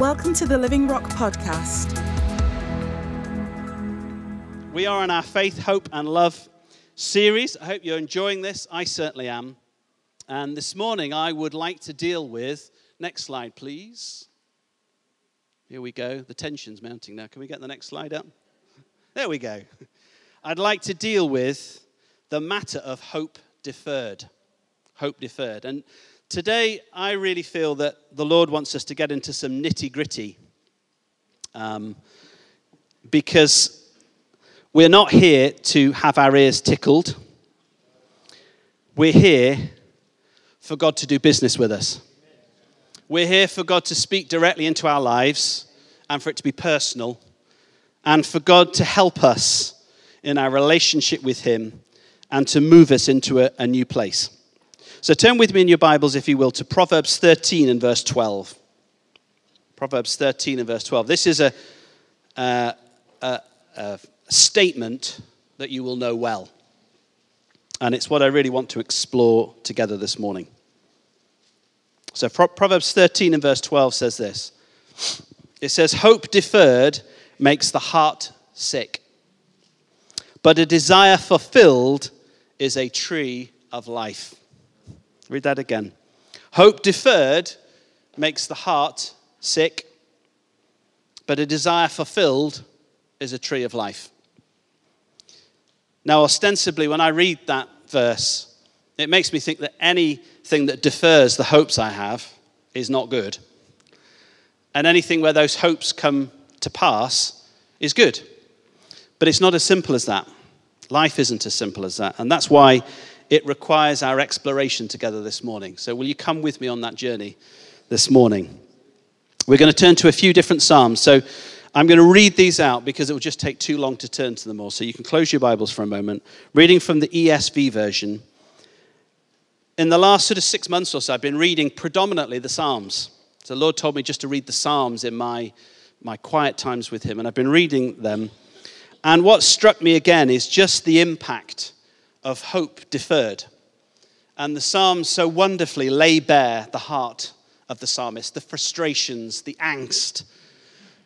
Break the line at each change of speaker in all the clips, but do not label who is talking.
Welcome to the Living Rock podcast.
We are on our Faith, Hope, and Love series. I hope you're enjoying this. I certainly am. And this morning, I would like to deal with. Next slide, please. Here we go. The tension's mounting now. Can we get the next slide up? There we go. I'd like to deal with the matter of hope deferred. Hope deferred. And today, I really feel that the Lord wants us to get into some nitty gritty. Um, because we're not here to have our ears tickled. We're here for God to do business with us. We're here for God to speak directly into our lives and for it to be personal and for God to help us in our relationship with Him and to move us into a, a new place. So turn with me in your Bibles, if you will, to Proverbs 13 and verse 12. Proverbs 13 and verse 12. This is a, a, a, statement that you will know well. And it's what I really want to explore together this morning. So Proverbs 13 and verse 12 says this It says, Hope deferred makes the heart sick, but a desire fulfilled is a tree of life. Read that again. Hope deferred makes the heart sick, but a desire fulfilled is a tree of life. Now, ostensibly, when I read that verse, it makes me think that anything that defers the hopes I have is not good. And anything where those hopes come to pass is good. But it's not as simple as that. Life isn't as simple as that. And that's why it requires our exploration together this morning. So, will you come with me on that journey this morning? We're going to turn to a few different Psalms. So, I'm going to read these out because it will just take too long to turn to them all. So, you can close your Bibles for a moment. Reading from the ESV version. In the last sort of six months or so, I've been reading predominantly the Psalms. So, the Lord told me just to read the Psalms in my, my quiet times with Him, and I've been reading them. And what struck me again is just the impact of hope deferred. And the Psalms so wonderfully lay bare the heart of the psalmist, the frustrations, the angst,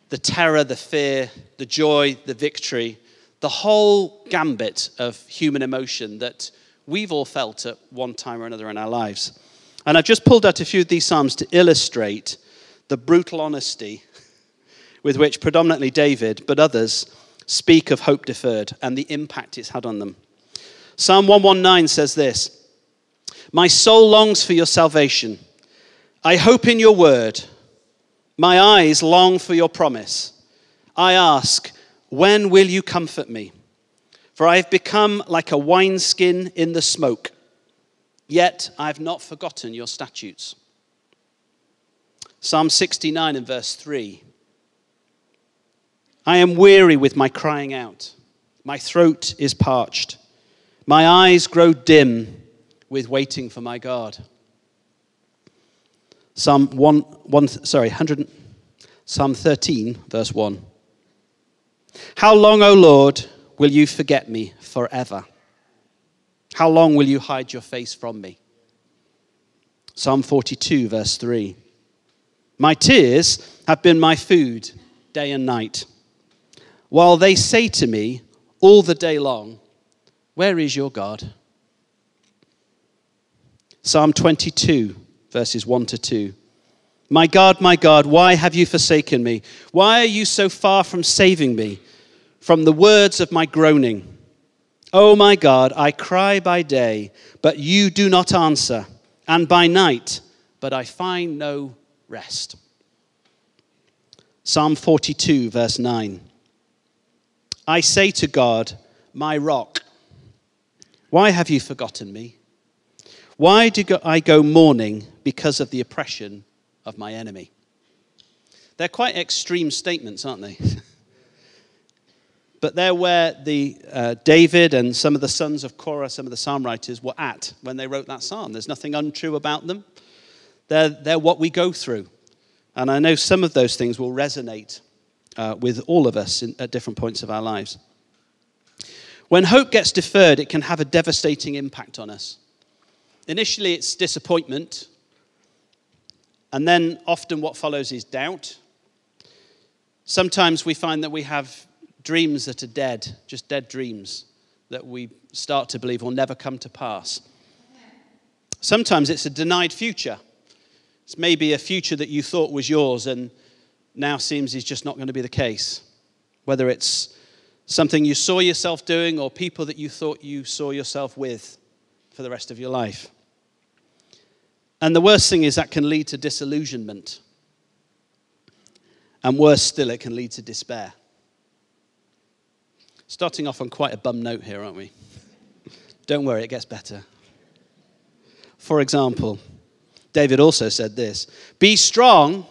the terror, the fear, the joy, the victory, the whole gambit of human emotion that we've all felt at one time or another in our lives. And I've just pulled out a few of these Psalms to illustrate the brutal honesty with which predominantly David, but others, speak of hope deferred and the impact it's had on them. Psalm 119 says this My soul longs for your salvation. I hope in your word. My eyes long for your promise. I ask, when will you comfort me? For I have become like a wineskin in the smoke, yet I have not forgotten your statutes. Psalm 69 and verse 3. I am weary with my crying out. My throat is parched. My eyes grow dim with waiting for my God. Psalm 1, 1 sorry, 100, Psalm 13, verse 1. How long, O Lord, will you forget me forever? How long will you hide your face from me? Psalm 42, verse 3. My tears have been my food day and night, while they say to me all the day long, where is your God? Psalm 22, verses 1 to 2. My God, my God, why have you forsaken me? Why are you so far from saving me from the words of my groaning? Oh, my God, I cry by day, but you do not answer, and by night, but I find no rest. Psalm 42, verse 9. I say to God, my rock, why have you forgotten me? Why do I go mourning because of the oppression of my enemy? They're quite extreme statements, aren't they? but they're where the uh, David and some of the sons of Korah, some of the psalm writers, were at when they wrote that psalm. There's nothing untrue about them. They're, they're what we go through. And I know some of those things will resonate uh, with all of us in, at different points of our lives. When hope gets deferred, it can have a devastating impact on us. Initially, it's disappointment, and then often what follows is doubt Sometimes we find that we have dreams that are dead, just dead dreams that we start to believe will never come to pass. Sometimes it's a denied future. It's maybe a future that you thought was yours and now seems is just not going to be the case. Whether it's something you saw yourself doing or people that you thought you saw yourself with for the rest of your life. And the worst thing is that can lead to disillusionment. And worse still, it can lead to despair. Starting off on quite a bum note here, aren't we? Don't worry, it gets better. For example, David also said this Be strong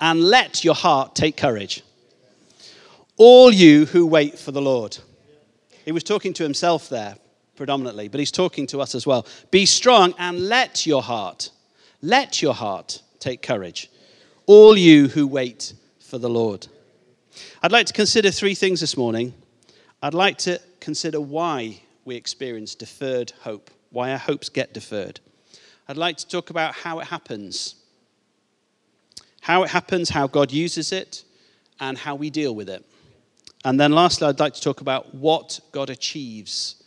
and let your heart take courage. All you who wait for the Lord. He was talking to himself there predominantly, but he's talking to us as well. Be strong and let your heart, let your heart take courage. All you who wait for the Lord. I'd like to consider three things this morning. I'd like to consider why we experience deferred hope, why our hopes get deferred. I'd like to talk about how it happens. How it happens, how God uses it, and how we deal with it. And then lastly, I'd like to talk about what God achieves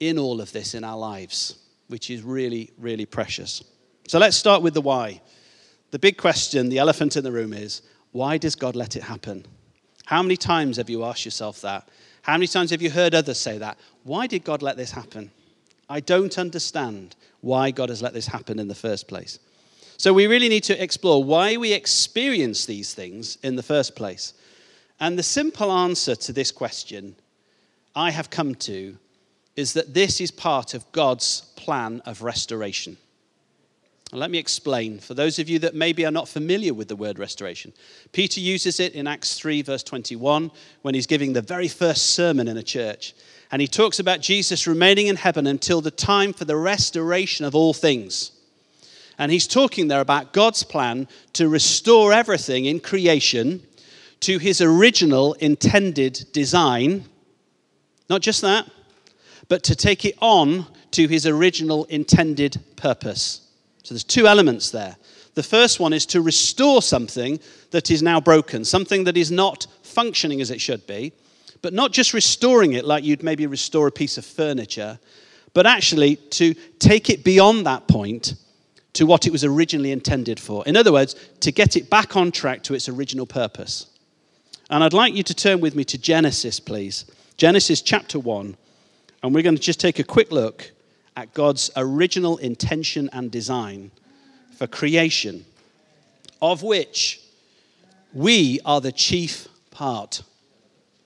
in all of this in our lives, which is really, really precious. So let's start with the why. The big question, the elephant in the room is why does God let it happen? How many times have you asked yourself that? How many times have you heard others say that? Why did God let this happen? I don't understand why God has let this happen in the first place. So we really need to explore why we experience these things in the first place. And the simple answer to this question I have come to is that this is part of God's plan of restoration. let me explain for those of you that maybe are not familiar with the word restoration. Peter uses it in Acts 3, verse 21, when he's giving the very first sermon in a church. And he talks about Jesus remaining in heaven until the time for the restoration of all things. And he's talking there about God's plan to restore everything in creation to his original intended design. Not just that, but to take it on to his original intended purpose. So there's two elements there. The first one is to restore something that is now broken, something that is not functioning as it should be but not just restoring it like you'd maybe restore a piece of furniture, but actually to take it beyond that point to what it was originally intended for. In other words, to get it back on track to its original purpose. And I'd like you to turn with me to Genesis, please. Genesis chapter 1. And we're going to just take a quick look at God's original intention and design for creation, of which we are the chief part.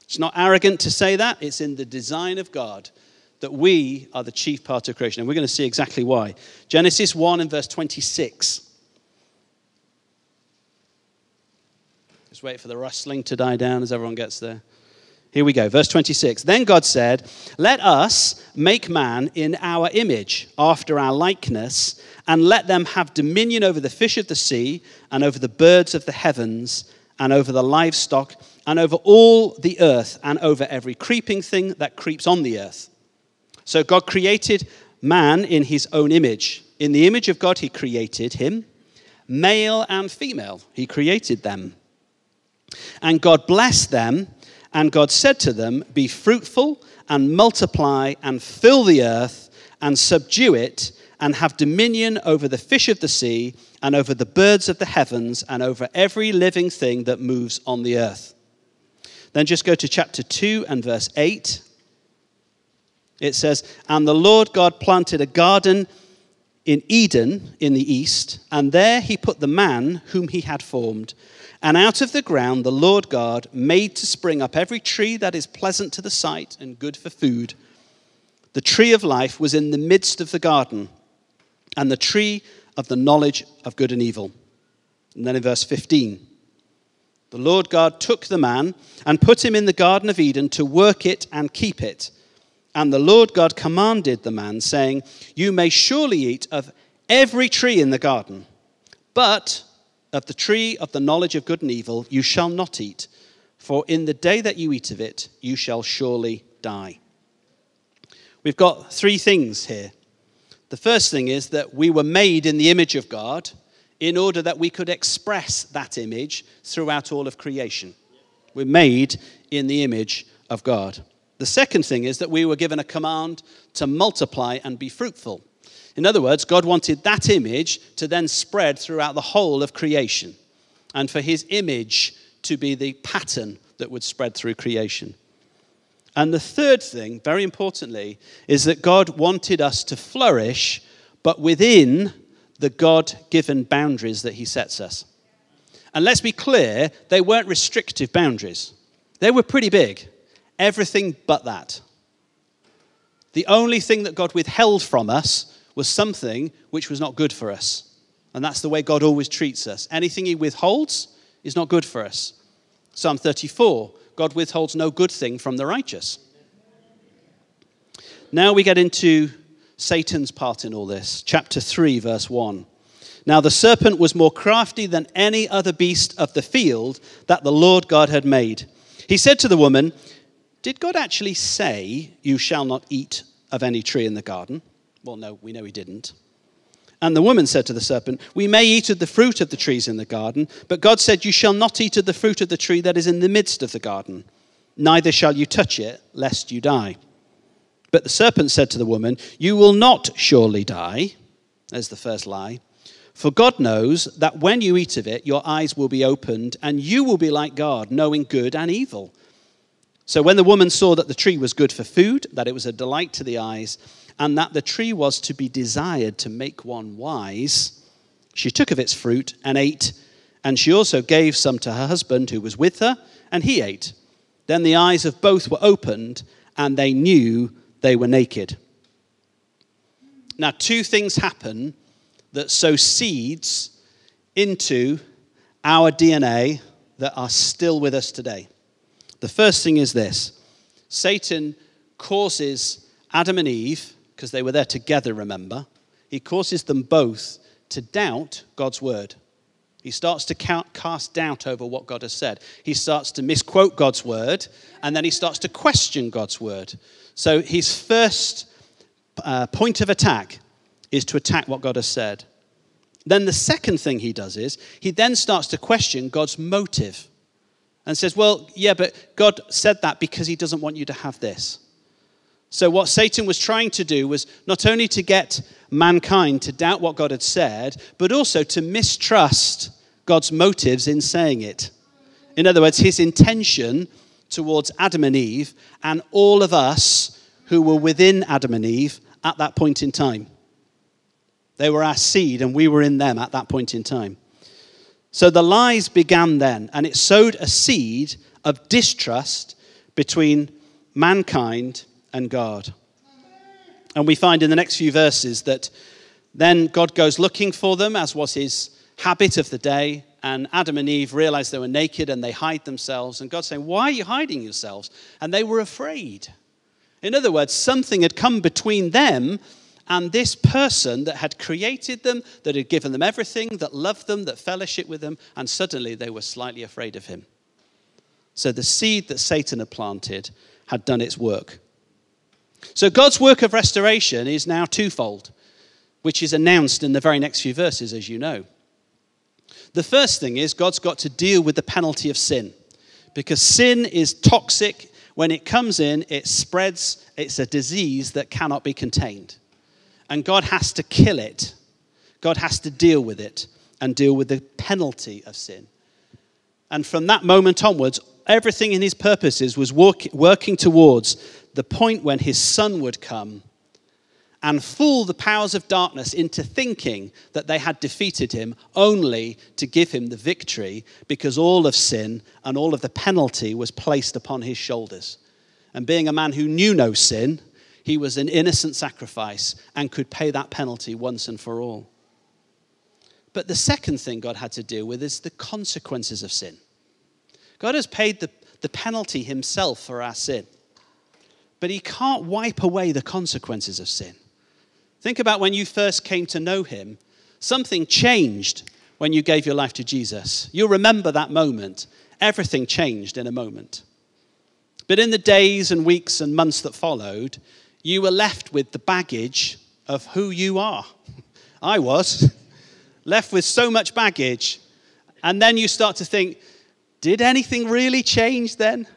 It's not arrogant to say that, it's in the design of God that we are the chief part of creation. And we're going to see exactly why. Genesis 1 and verse 26. Wait for the rustling to die down as everyone gets there. Here we go, verse 26. Then God said, Let us make man in our image, after our likeness, and let them have dominion over the fish of the sea, and over the birds of the heavens, and over the livestock and over all the earth and over every creeping thing that creeps on the earth. So God created man in his own image. In the image of God, he created him. Male and female, he created them. And God blessed them, and God said to them, Be fruitful and multiply and fill the earth and subdue it and have dominion over the fish of the sea and over the birds of the heavens and over every living thing that moves on the earth. Then just go to chapter 2 and verse 8. It says, And the Lord God planted a garden in Eden in the east, and there he put the man whom he had formed. And out of the ground the Lord God made to spring up every tree that is pleasant to the sight and good for food. The tree of life was in the midst of the garden, and the tree of the knowledge of good and evil. And then in verse 15, the Lord God took the man and put him in the Garden of Eden to work it and keep it. And the Lord God commanded the man, saying, You may surely eat of every tree in the garden, but of the tree of the knowledge of good and evil you shall not eat, for in the day that you eat of it, you shall surely die. We've got three things here. The first thing is that we were made in the image of God in order that we could express that image throughout all of creation. We're made in the image of God. The second thing is that we were given a command to multiply and be fruitful. In other words, God wanted that image to then spread throughout the whole of creation and for his image to be the pattern that would spread through creation. And the third thing, very importantly, is that God wanted us to flourish, but within the God given boundaries that he sets us. And let's be clear, they weren't restrictive boundaries, they were pretty big. Everything but that. The only thing that God withheld from us was something which was not good for us. And that's the way God always treats us. Anything He withholds is not good for us. Psalm 34 God withholds no good thing from the righteous. Now we get into Satan's part in all this. Chapter 3, verse 1. Now the serpent was more crafty than any other beast of the field that the Lord God had made. He said to the woman, Did God actually say, You shall not eat of any tree in the garden? Well, no, we know he didn't. And the woman said to the serpent, We may eat of the fruit of the trees in the garden, but God said, You shall not eat of the fruit of the tree that is in the midst of the garden, neither shall you touch it, lest you die. But the serpent said to the woman, You will not surely die. There's the first lie. For God knows that when you eat of it, your eyes will be opened, and you will be like God, knowing good and evil. So when the woman saw that the tree was good for food, that it was a delight to the eyes, and that the tree was to be desired to make one wise, she took of its fruit and ate, and she also gave some to her husband who was with her, and he ate. Then the eyes of both were opened, and they knew they were naked. Now, two things happen that sow seeds into our DNA that are still with us today. The first thing is this Satan causes Adam and Eve because they were there together, remember, he causes them both to doubt God's word. He starts to count, cast doubt over what God has said. He starts to misquote God's word, and then he starts to question God's word. So his first uh, point of attack is to attack what God has said. Then the second thing he does is he then starts to question God's motive and says, Well, yeah, but God said that because he doesn't want you to have this. So, what Satan was trying to do was not only to get mankind to doubt what God had said, but also to mistrust God's motives in saying it. In other words, his intention towards Adam and Eve and all of us who were within Adam and Eve at that point in time. They were our seed, and we were in them at that point in time. So the lies began then, and it sowed a seed of distrust between mankind and God. And we find in the next few verses that then God goes looking for them, as was his habit of the day. And Adam and Eve realize they were naked and they hide themselves. And God saying, Why are you hiding yourselves? And they were afraid. In other words, something had come between them and this person that had created them, that had given them everything, that loved them, that fellowship with them, and suddenly they were slightly afraid of him. So the seed that Satan had planted had done its work. So God's work of restoration is now twofold, which is announced in the very next few verses, as you know. The first thing is God's got to deal with the penalty of sin because sin is toxic. When it comes in, it spreads, it's a disease that cannot be contained. And God has to kill it, God has to deal with it and deal with the penalty of sin. And from that moment onwards, everything in his purposes was work, working towards the point when his son would come and fool the powers of darkness into thinking that they had defeated him only to give him the victory because all of sin and all of the penalty was placed upon his shoulders. And being a man who knew no sin, he was an innocent sacrifice and could pay that penalty once and for all. But the second thing God had to deal with is the consequences of sin. God has paid the, the penalty himself for our sin but he can't wipe away the consequences of sin. Think about when you first came to know him. Something changed when you gave your life to Jesus. You'll remember that moment. Everything changed in a moment. But in the days and weeks and months that followed, you were left with the baggage of who you are. I was left with so much baggage. And then you start to think, did anything really change then?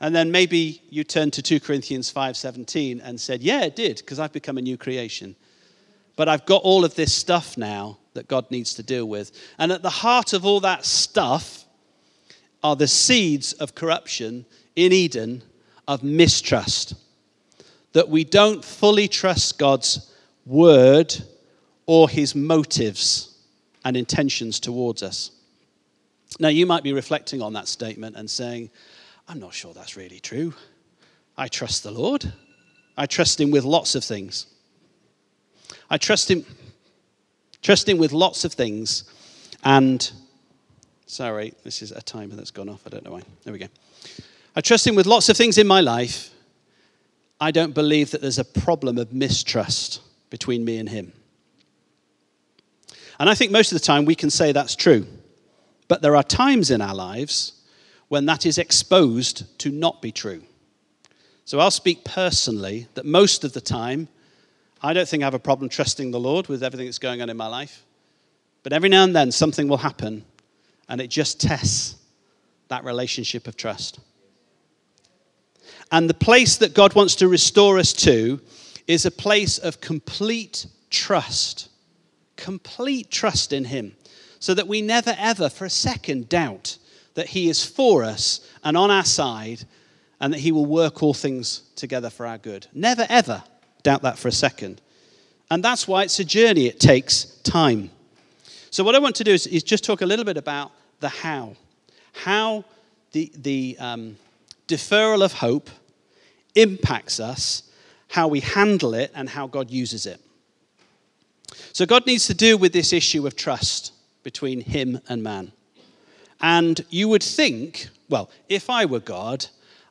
And then maybe you turned to 2 Corinthians 5:17 and said, "Yeah, it did, because I've become a new creation." But I've got all of this stuff now that God needs to deal with. And at the heart of all that stuff are the seeds of corruption in Eden of mistrust. That we don't fully trust God's word or his motives and intentions towards us. Now, you might be reflecting on that statement and saying, I'm not sure that's really true. I trust the Lord. I trust him with lots of things. I trust him, trust him with lots of things. And, sorry, this is a timer that's gone off. I don't know why. There we go. I trust him with lots of things in my life. I don't believe that there's a problem of mistrust between me and him. And I think most of the time we can say that's true. But there are times in our lives when that is exposed to not be true. So I'll speak personally that most of the time, I don't think I have a problem trusting the Lord with everything that's going on in my life. But every now and then, something will happen, and it just tests that relationship of trust. And the place that God wants to restore us to is a place of complete trust. Complete trust in Him so that we never ever for a second doubt that He is for us and on our side and that He will work all things together for our good. Never ever doubt that for a second. And that's why it's a journey, it takes time. So, what I want to do is, is just talk a little bit about the how. How the, the um, deferral of hope impacts us, how we handle it, and how God uses it. So, God needs to deal with this issue of trust between him and man. And you would think, well, if I were God,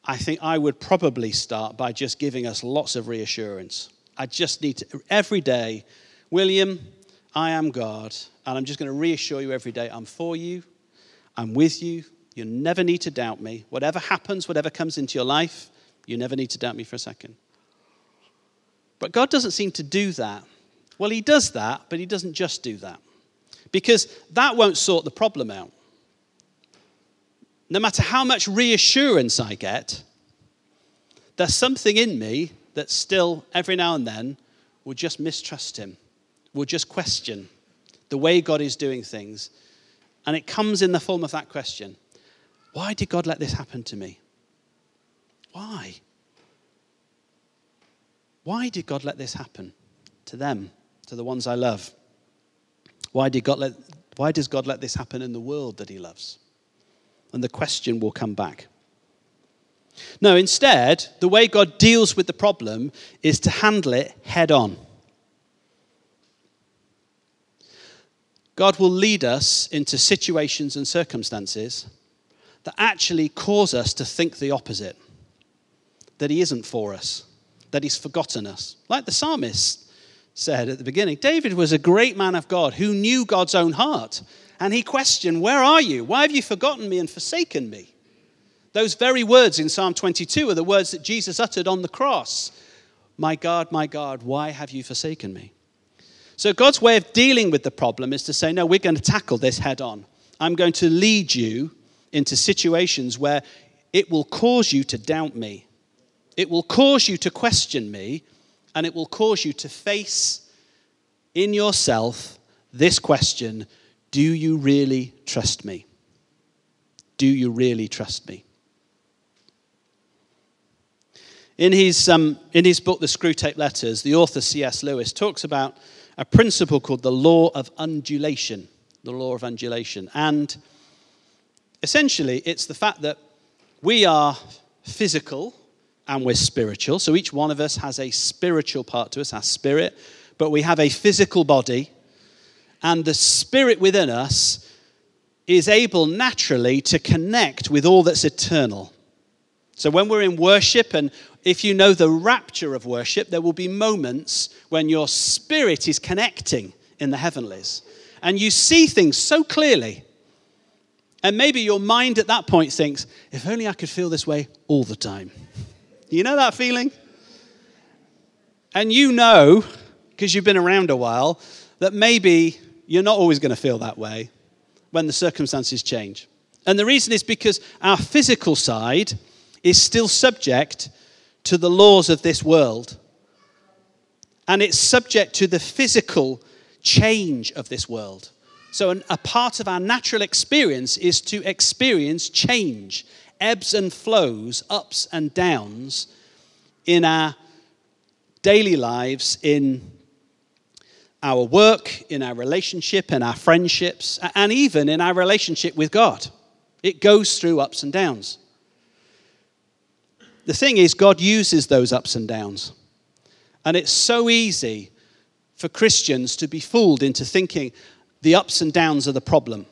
I think I would probably start by just giving us lots of reassurance. I just need to, every day, William, I am God, and I'm just going to reassure you every day I'm for you, I'm with you, you never need to doubt me. Whatever happens, whatever comes into your life, you never need to doubt me for a second. But God doesn't seem to do that. Well, He does that, but He doesn't just do that because that won't sort the problem out. No matter how much reassurance I get, there's something in me that still, every now and then, will just mistrust Him, will just question the way God is doing things. And it comes in the form of that question Why did God let this happen to me? Why? Why did God let this happen to them, to the ones I love? Why, did God let, why does God let this happen in the world that He loves? And the question will come back. No, instead, the way God deals with the problem is to handle it head on. God will lead us into situations and circumstances that actually cause us to think the opposite that He isn't for us, that He's forgotten us. Like the psalmist said at the beginning. David was a great man of God who knew God's own heart. And he questioned, Where are you? Why have you forgotten me and forsaken me? Those very words in Psalm 22 are the words that Jesus uttered on the cross My God, my God, why have you forsaken me? So, God's way of dealing with the problem is to say, No, we're going to tackle this head on. I'm going to lead you into situations where it will cause you to doubt me, it will cause you to question me, and it will cause you to face in yourself this question Do you really trust me? Do you really trust me? In his, um, in his book, The Screwtape Letters, the author C.S. Lewis talks about a principle called the law of undulation. The law of undulation. And essentially, it's the fact that we are physical and we're spiritual. So each one of us has a spiritual part to us, our spirit, but we have a physical body. And the spirit within us is able naturally to connect with all that's eternal. So when we're in worship, and if you know the rapture of worship, there will be moments when your spirit is connecting in the heavenlies. And you see things so clearly. And maybe your mind at that point thinks, if only I could feel this way all the time. You know that feeling? And you know, because you've been around a while, that maybe you're not always going to feel that way when the circumstances change. And the reason is because our physical side is still subject to the laws of this world. And it's subject to the physical change of this world. So, an, a part of our natural experience is to experience change, ebbs and flows, ups and downs in our daily lives, in our work, in our relationship, in our friendships, and even in our relationship with God. It goes through ups and downs. The thing is, God uses those ups and downs. And it's so easy for Christians to be fooled into thinking the ups and downs are the problem.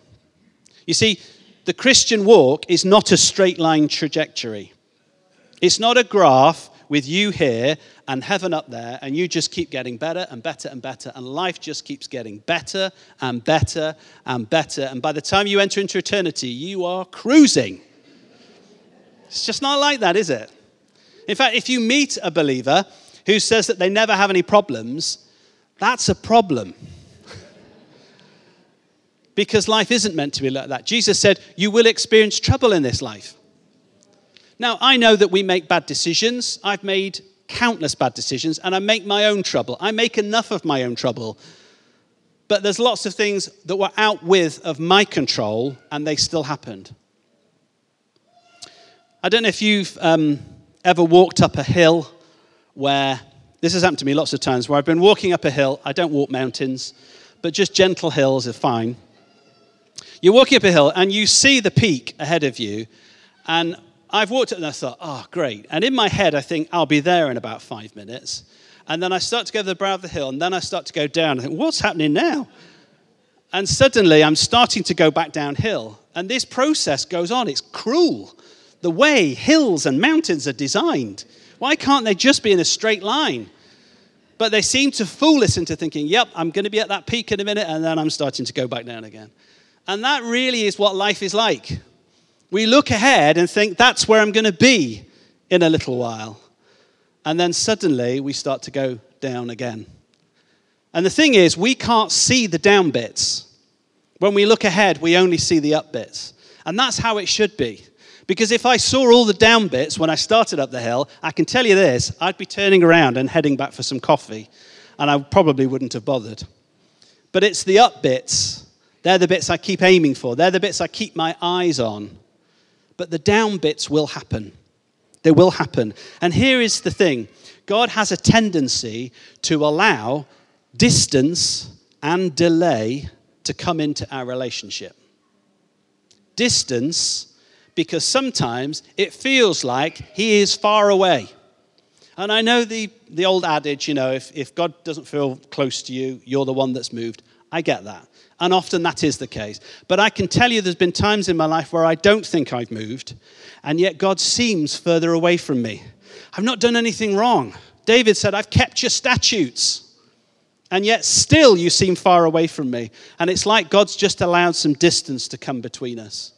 You see, the Christian walk is not a straight line trajectory. It's not a graph with you here and heaven up there, and you just keep getting better and better and better, and life just keeps getting better and better and better. And by the time you enter into eternity, you are cruising. It's just not like that, is it? In fact, if you meet a believer who says that they never have any problems, that's a problem. because life isn't meant to be like that. Jesus said, You will experience trouble in this life. Now, I know that we make bad decisions. I've made countless bad decisions, and I make my own trouble. I make enough of my own trouble. But there's lots of things that were out with of my control, and they still happened. I don't know if you've um, ever walked up a hill where this has happened to me lots of times where I've been walking up a hill. I don't walk mountains, but just gentle hills are fine. You're walking up a hill and you see the peak ahead of you, and I've walked it and I thought, oh, great. And in my head, I think, I'll be there in about five minutes. And then I start to go to the brow of the hill, and then I start to go down. I think, what's happening now? And suddenly I'm starting to go back downhill. And this process goes on. It's cruel. The way hills and mountains are designed. Why can't they just be in a straight line? But they seem to fool us into thinking, yep, I'm going to be at that peak in a minute, and then I'm starting to go back down again. And that really is what life is like. We look ahead and think, that's where I'm going to be in a little while. And then suddenly we start to go down again. And the thing is, we can't see the down bits. When we look ahead, we only see the up bits. And that's how it should be. Because if I saw all the down bits when I started up the hill, I can tell you this I'd be turning around and heading back for some coffee, and I probably wouldn't have bothered. But it's the up bits. They're the bits I keep aiming for. They're the bits I keep my eyes on. But the down bits will happen. They will happen. And here is the thing God has a tendency to allow distance and delay to come into our relationship. Distance, because sometimes it feels like He is far away. And I know the, the old adage, you know, if, if God doesn't feel close to you, you're the one that's moved. I get that. And often that is the case. But I can tell you there's been times in my life where I don't think I've moved, and yet God seems further away from me. I've not done anything wrong. David said, I've kept your statutes. And yet still you seem far away from me. And it's like God's just allowed some distance to come between us.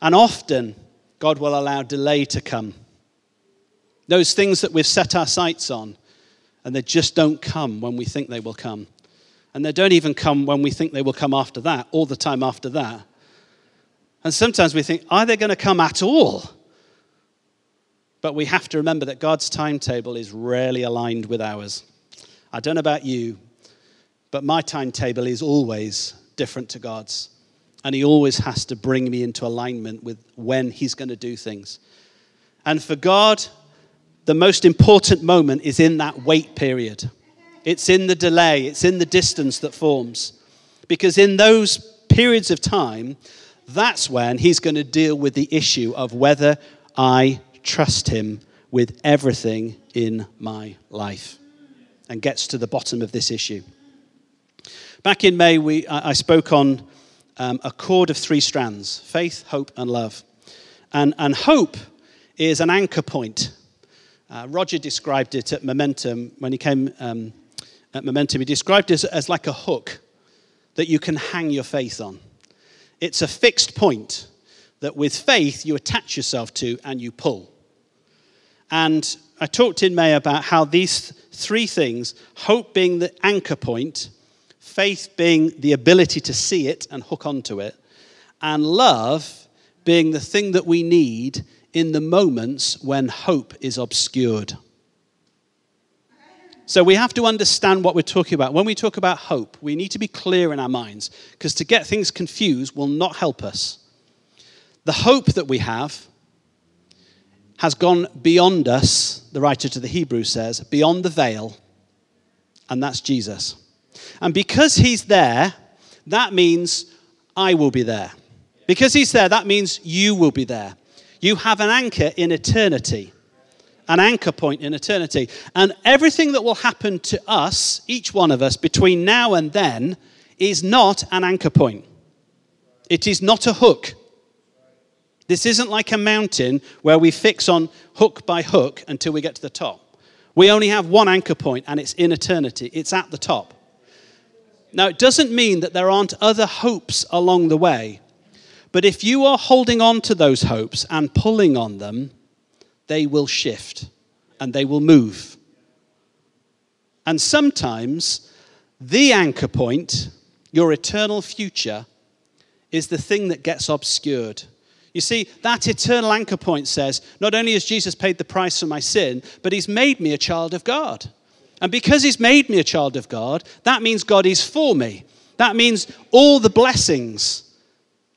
And often God will allow delay to come. Those things that we've set our sights on, and they just don't come when we think they will come. And they don't even come when we think they will come after that, all the time after that. And sometimes we think, are they going to come at all? But we have to remember that God's timetable is rarely aligned with ours. I don't know about you, but my timetable is always different to God's. And He always has to bring me into alignment with when He's going to do things. And for God, the most important moment is in that wait period. It's in the delay, it's in the distance that forms. Because in those periods of time, that's when he's going to deal with the issue of whether I trust him with everything in my life and gets to the bottom of this issue. Back in May, we, I spoke on um, a cord of three strands faith, hope, and love. And, and hope is an anchor point. Uh, Roger described it at Momentum when he came um, at Momentum, he described it as, as like a hook that you can hang your faith on. It's a fixed point that with faith you attach yourself to and you pull. And I talked in May about how these three things hope being the anchor point, faith being the ability to see it and hook onto it, and love being the thing that we need in the moments when hope is obscured. So we have to understand what we're talking about. When we talk about hope, we need to be clear in our minds because to get things confused will not help us. The hope that we have has gone beyond us, the writer to the Hebrews says, beyond the veil, and that's Jesus. And because he's there, that means I will be there. Because he's there, that means you will be there. You have an anchor in eternity, an anchor point in eternity. And everything that will happen to us, each one of us, between now and then, is not an anchor point. It is not a hook. This isn't like a mountain where we fix on hook by hook until we get to the top. We only have one anchor point, and it's in eternity, it's at the top. Now, it doesn't mean that there aren't other hopes along the way. But if you are holding on to those hopes and pulling on them, they will shift and they will move. And sometimes the anchor point, your eternal future, is the thing that gets obscured. You see, that eternal anchor point says not only has Jesus paid the price for my sin, but he's made me a child of God. And because he's made me a child of God, that means God is for me. That means all the blessings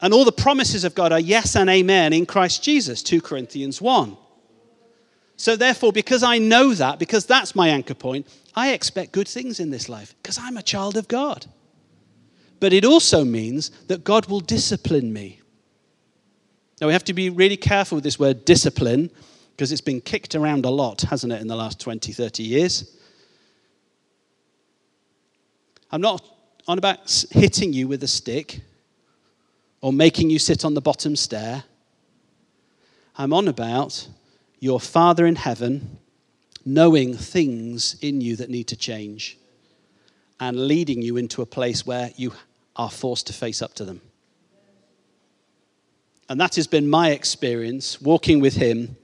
and all the promises of God are yes and amen in Christ Jesus, 2 Corinthians 1. So, therefore, because I know that, because that's my anchor point, I expect good things in this life because I'm a child of God. But it also means that God will discipline me. Now, we have to be really careful with this word discipline because it's been kicked around a lot, hasn't it, in the last 20, 30 years? I'm not on about hitting you with a stick or making you sit on the bottom stair. I'm on about your Father in heaven knowing things in you that need to change and leading you into a place where you are forced to face up to them. And that has been my experience walking with Him,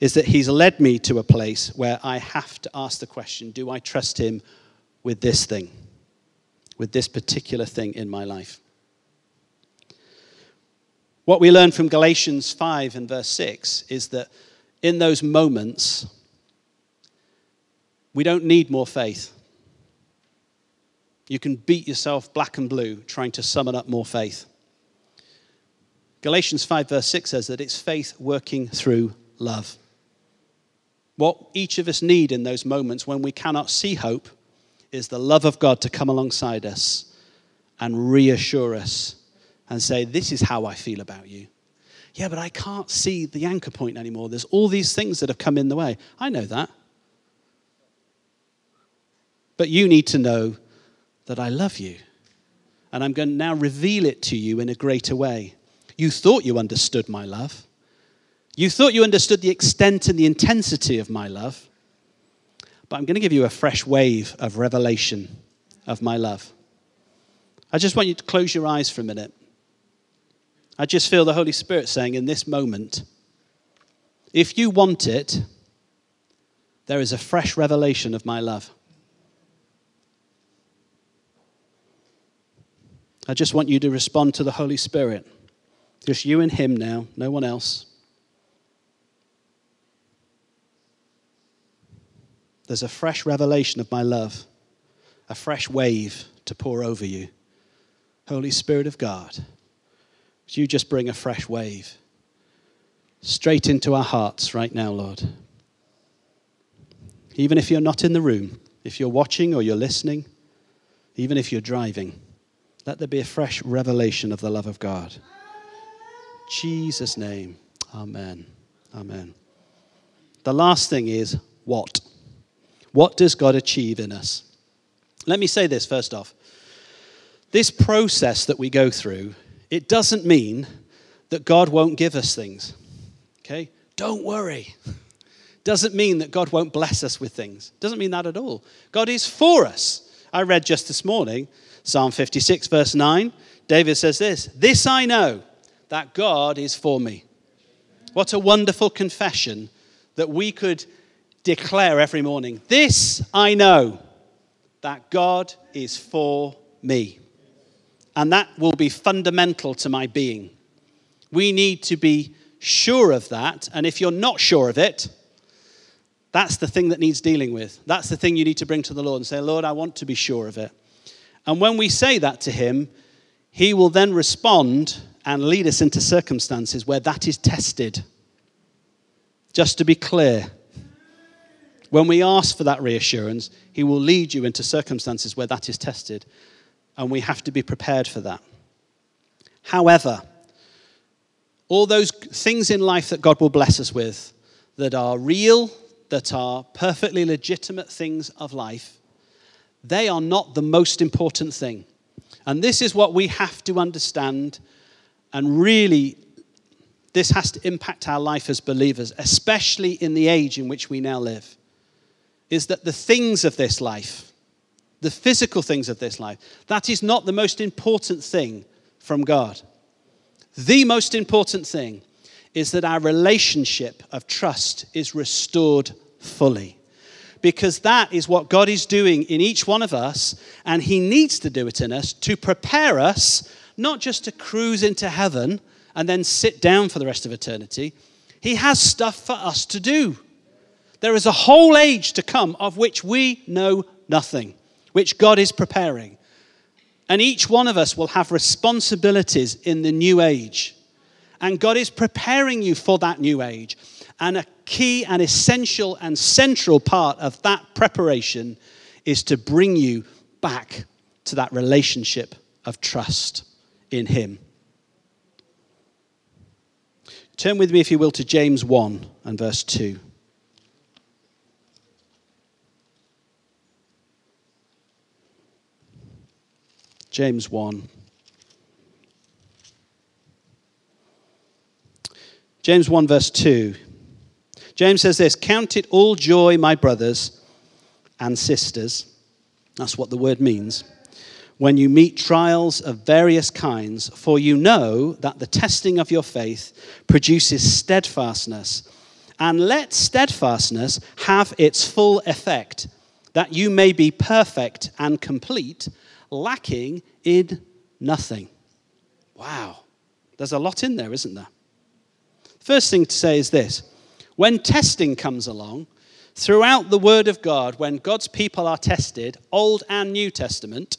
is that He's led me to a place where I have to ask the question do I trust Him with this thing, with this particular thing in my life? What we learn from Galatians 5 and verse 6 is that in those moments, we don't need more faith. You can beat yourself black and blue trying to summon up more faith. Galatians 5, verse 6 says that it's faith working through love. What each of us need in those moments when we cannot see hope is the love of God to come alongside us and reassure us and say, This is how I feel about you. Yeah, but I can't see the anchor point anymore. There's all these things that have come in the way. I know that. But you need to know that I love you. And I'm going to now reveal it to you in a greater way. You thought you understood my love. You thought you understood the extent and the intensity of my love. But I'm going to give you a fresh wave of revelation of my love. I just want you to close your eyes for a minute. I just feel the Holy Spirit saying in this moment, if you want it, there is a fresh revelation of my love. I just want you to respond to the Holy Spirit. Just you and Him now, no one else. There's a fresh revelation of my love, a fresh wave to pour over you. Holy Spirit of God you just bring a fresh wave straight into our hearts right now, Lord. Even if you're not in the room, if you're watching or you're listening, even if you're driving, let there be a fresh revelation of the love of God. Jesus' name. Amen. Amen. The last thing is what? What does God achieve in us? Let me say this first off. This process that we go through it doesn't mean that God won't give us things. Okay? Don't worry. Doesn't mean that God won't bless us with things. Doesn't mean that at all. God is for us. I read just this morning Psalm 56, verse 9. David says this This I know, that God is for me. What a wonderful confession that we could declare every morning. This I know, that God is for me. And that will be fundamental to my being. We need to be sure of that. And if you're not sure of it, that's the thing that needs dealing with. That's the thing you need to bring to the Lord and say, Lord, I want to be sure of it. And when we say that to Him, He will then respond and lead us into circumstances where that is tested. Just to be clear, when we ask for that reassurance, He will lead you into circumstances where that is tested, and we have to be prepared for that. However, all those things in life that God will bless us with that are real, that are perfectly legitimate things of life, they are not the most important thing. And this is what we have to understand, and really, this has to impact our life as believers, especially in the age in which we now live is that the things of this life, the physical things of this life, that is not the most important thing from God. The most important thing is that our relationship of trust is restored fully. Because that is what God is doing in each one of us, and He needs to do it in us to prepare us not just to cruise into heaven and then sit down for the rest of eternity. He has stuff for us to do. There is a whole age to come of which we know nothing, which God is preparing. And each one of us will have responsibilities in the new age. And God is preparing you for that new age. And a key and essential and central part of that preparation is to bring you back to that relationship of trust in Him. Turn with me, if you will, to James 1 and verse 2. James 1. James 1, verse 2. James says this Count it all joy, my brothers and sisters. That's what the word means. When you meet trials of various kinds, for you know that the testing of your faith produces steadfastness. And let steadfastness have its full effect, that you may be perfect and complete lacking in nothing. Wow. There's a lot in there, isn't there? First thing to say is this when testing comes along, throughout the Word of God, when God's people are tested, Old and New Testament,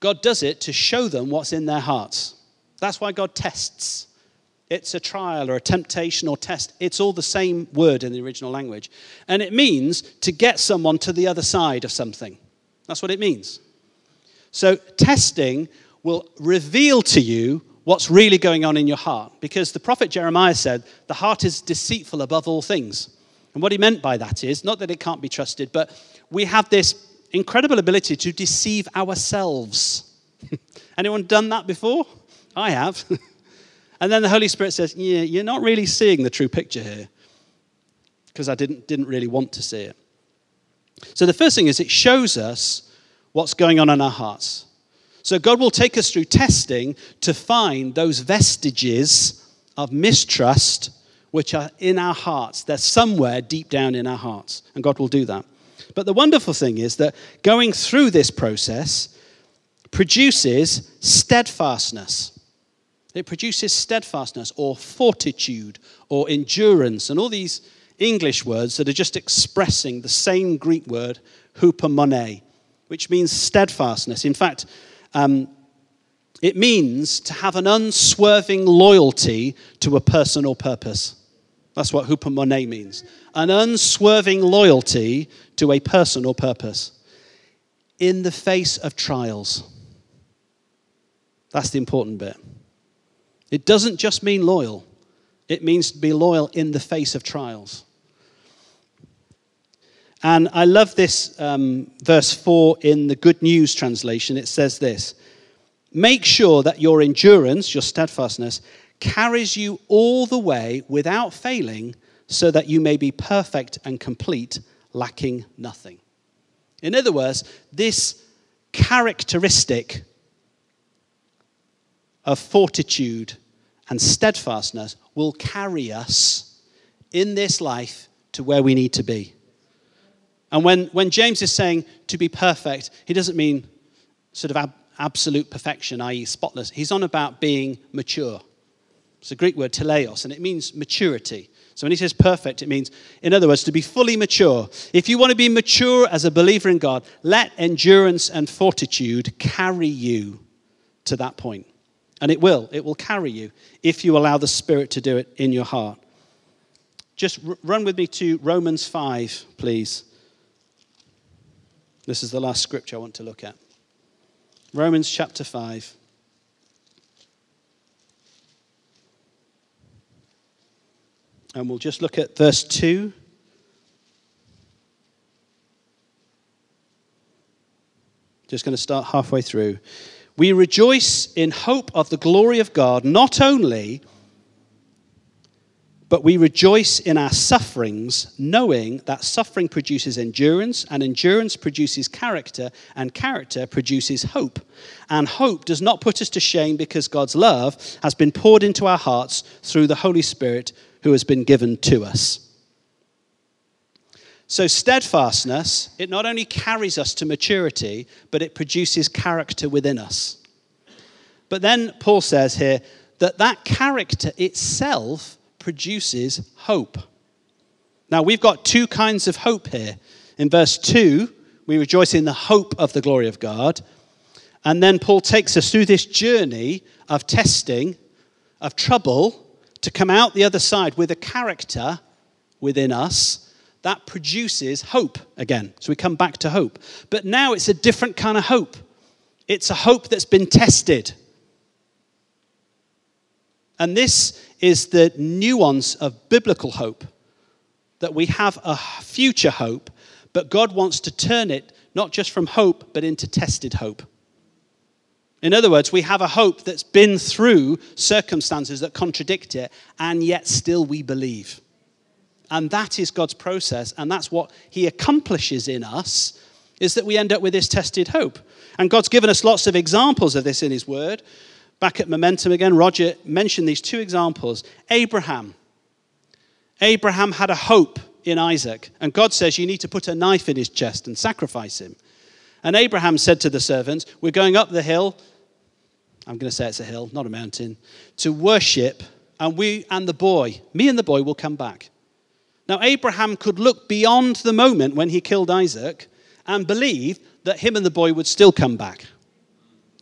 God does it to show them what's in their hearts. That's why God tests. It's a trial or a temptation or test. It's all the same word in the original language. And it means to get someone to the other side of something. That's what it means. So, testing will reveal to you what's really going on in your heart. Because the prophet Jeremiah said, the heart is deceitful above all things. And what he meant by that is not that it can't be trusted, but we have this incredible ability to deceive ourselves. Anyone done that before? I have. and then the Holy Spirit says, Yeah, you're not really seeing the true picture here. Because I didn't, didn't really want to see it. So the first thing is it shows us what's going on in our hearts. So God will take us through testing to find those vestiges of mistrust which are in our hearts. They're somewhere deep down in our hearts, and God will do that. But the wonderful thing is that going through this process produces steadfastness. It produces steadfastness or fortitude or endurance and all these English words that are just expressing the same Greek word, hupomone, which means steadfastness. In fact, um, it means to have an unswerving loyalty to a person or purpose. That's what hupomone means. An unswerving loyalty to a person or purpose in the face of trials. That's the important bit. It doesn't just mean loyal, it means to be loyal in the face of trials. And I love this um, verse 4 in the Good News translation. It says this Make sure that your endurance, your steadfastness, carries you all the way without failing, so that you may be perfect and complete, lacking nothing. In other words, this characteristic of fortitude and steadfastness will carry us in this life to where we need to be. And when, when James is saying to be perfect, he doesn't mean sort of ab- absolute perfection, i.e., spotless. He's on about being mature. It's a Greek word, teleos, and it means maturity. So when he says perfect, it means, in other words, to be fully mature. If you want to be mature as a believer in God, let endurance and fortitude carry you to that point. And it will. It will carry you if you allow the Spirit to do it in your heart. Just r- run with me to Romans 5, please. This is the last scripture I want to look at. Romans chapter 5. And we'll just look at verse 2. Just going to start halfway through. We rejoice in hope of the glory of God, not only, but we rejoice in our sufferings, knowing that suffering produces endurance, and endurance produces character, and character produces hope. And hope does not put us to shame because God's love has been poured into our hearts through the Holy Spirit who has been given to us. So, steadfastness, it not only carries us to maturity, but it produces character within us. But then Paul says here that that character itself produces hope. Now, we've got two kinds of hope here. In verse 2, we rejoice in the hope of the glory of God. And then Paul takes us through this journey of testing, of trouble, to come out the other side with a character within us that produces hope again. So we come back to hope. But now it's a different kind of hope. It's a hope that's been tested. And this is the nuance of biblical hope that we have a future hope, but God wants to turn it not just from hope, but into tested hope. In other words, we have a hope that's been through circumstances that contradict it, and yet still we believe. And that is God's process, and that's what He accomplishes in us, is that we end up with this tested hope. And God's given us lots of examples of this in His Word. Back at Momentum again, Roger mentioned these two examples. Abraham. Abraham had a hope in Isaac, and God says, You need to put a knife in his chest and sacrifice him. And Abraham said to the servants, We're going up the hill. I'm going to say it's a hill, not a mountain, to worship, and we and the boy, me and the boy, will come back. Now, Abraham could look beyond the moment when he killed Isaac and believe that him and the boy would still come back.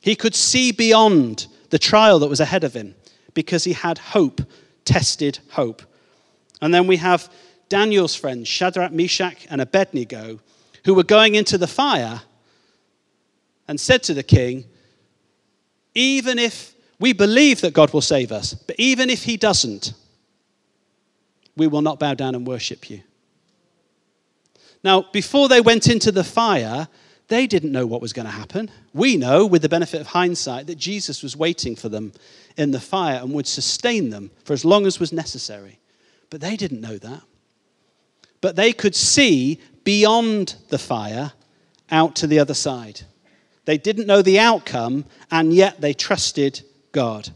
He could see beyond the trial that was ahead of him because he had hope, tested hope. And then we have Daniel's friends, Shadrach, Meshach, and Abednego, who were going into the fire and said to the king, Even if we believe that God will save us, but even if he doesn't, we will not bow down and worship you. Now, before they went into the fire, they didn't know what was going to happen. We know, with the benefit of hindsight, that Jesus was waiting for them in the fire and would sustain them for as long as was necessary. But they didn't know that. But they could see beyond the fire out to the other side. They didn't know the outcome, and yet they trusted God.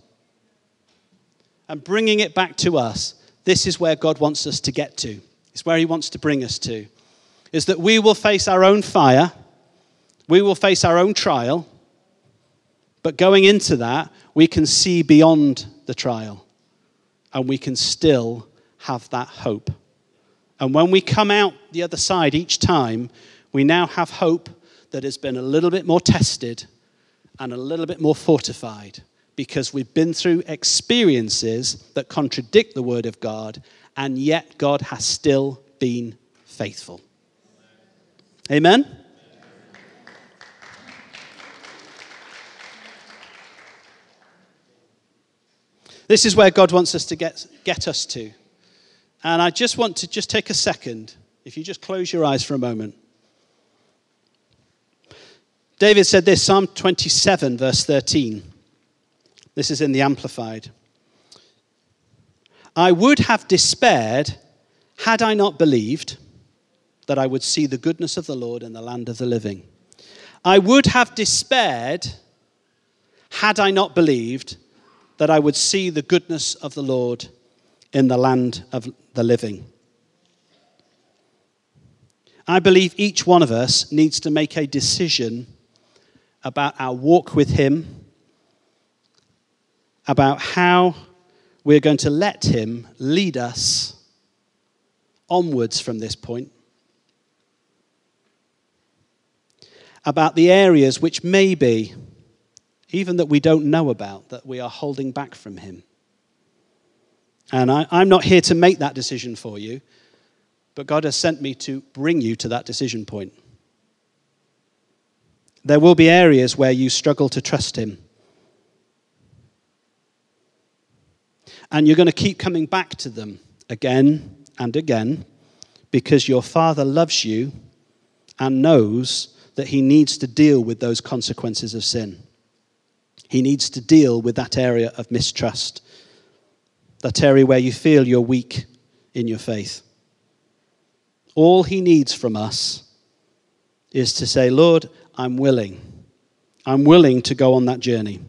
And bringing it back to us, this is where God wants us to get to. It's where He wants to bring us to. Is that we will face our own fire, we will face our own trial, but going into that, we can see beyond the trial and we can still have that hope. And when we come out the other side each time, we now have hope that has been a little bit more tested and a little bit more fortified because we've been through experiences that contradict the Word of God, and yet God has still been faithful. Amen? This is where God wants us to get, get us to. And I just want to just take a second, if you just close your eyes for a moment. David said this, Psalm 27, verse 13. This is in the Amplified. I would have despaired had I not believed that I would see the goodness of the Lord in the land of the living. I would have despaired had I not believed that I would see the goodness of the Lord in the land of the living. I believe each one of us needs to make a decision about our walk with Him about how we're going to let Him lead us onwards from this point. About the areas which maybe, even that we don't know about, that we are holding back from Him. And I, am not here to make that decision for you, but God has sent me to bring you to that decision point. There will be areas where you struggle to trust Him. And you're going to keep coming back to them again and again because your Father loves you and knows that He needs to deal with those consequences of sin. He needs to deal with that area of mistrust, that area where you feel you're weak in your faith. All He needs from us is to say, Lord, I'm willing. I'm willing to go on that journey.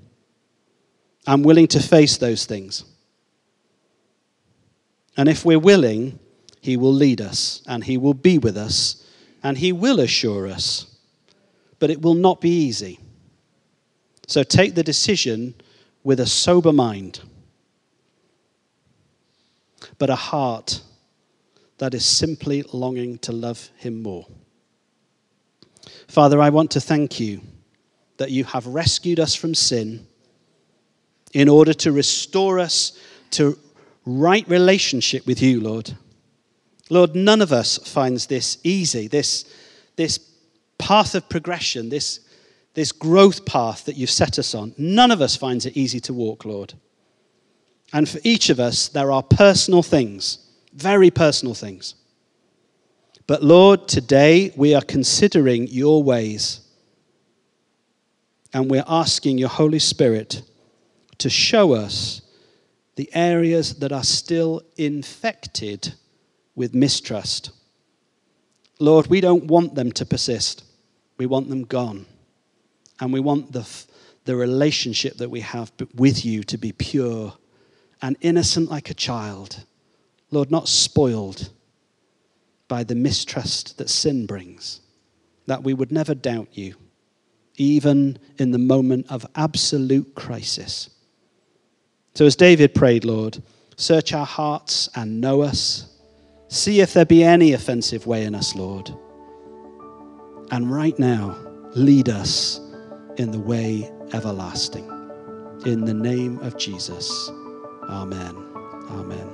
I'm willing to face those things. And if we're willing, He will lead us and He will be with us and He will assure us. But it will not be easy. So take the decision with a sober mind, but a heart that is simply longing to love Him more. Father, I want to thank you that you have rescued us from sin in order to restore us to right relationship with you, Lord. Lord, none of us finds this easy, this, this path of progression, this, this growth path that you've set us on. None of us finds it easy to walk, Lord. And for each of us, there are personal things, very personal things. But Lord, today we are considering your ways. And we're asking your Holy Spirit to show us the areas that are still infected with mistrust. Lord, we don't want them to persist. We want them gone. And we want the, the relationship that we have with you to be pure and innocent like a child. Lord, not spoiled by the mistrust that sin brings. That we would never doubt you, even in the moment of absolute crisis. So, as David prayed, Lord, search our hearts and know us. See if there be any offensive way in us, Lord. And right now, lead us in the way everlasting. In the name of Jesus. Amen. Amen.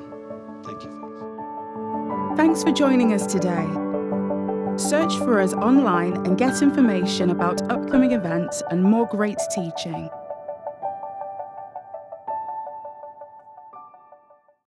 Thank you.
Thanks for joining us today. Search for us online and get information about upcoming events and more great teaching.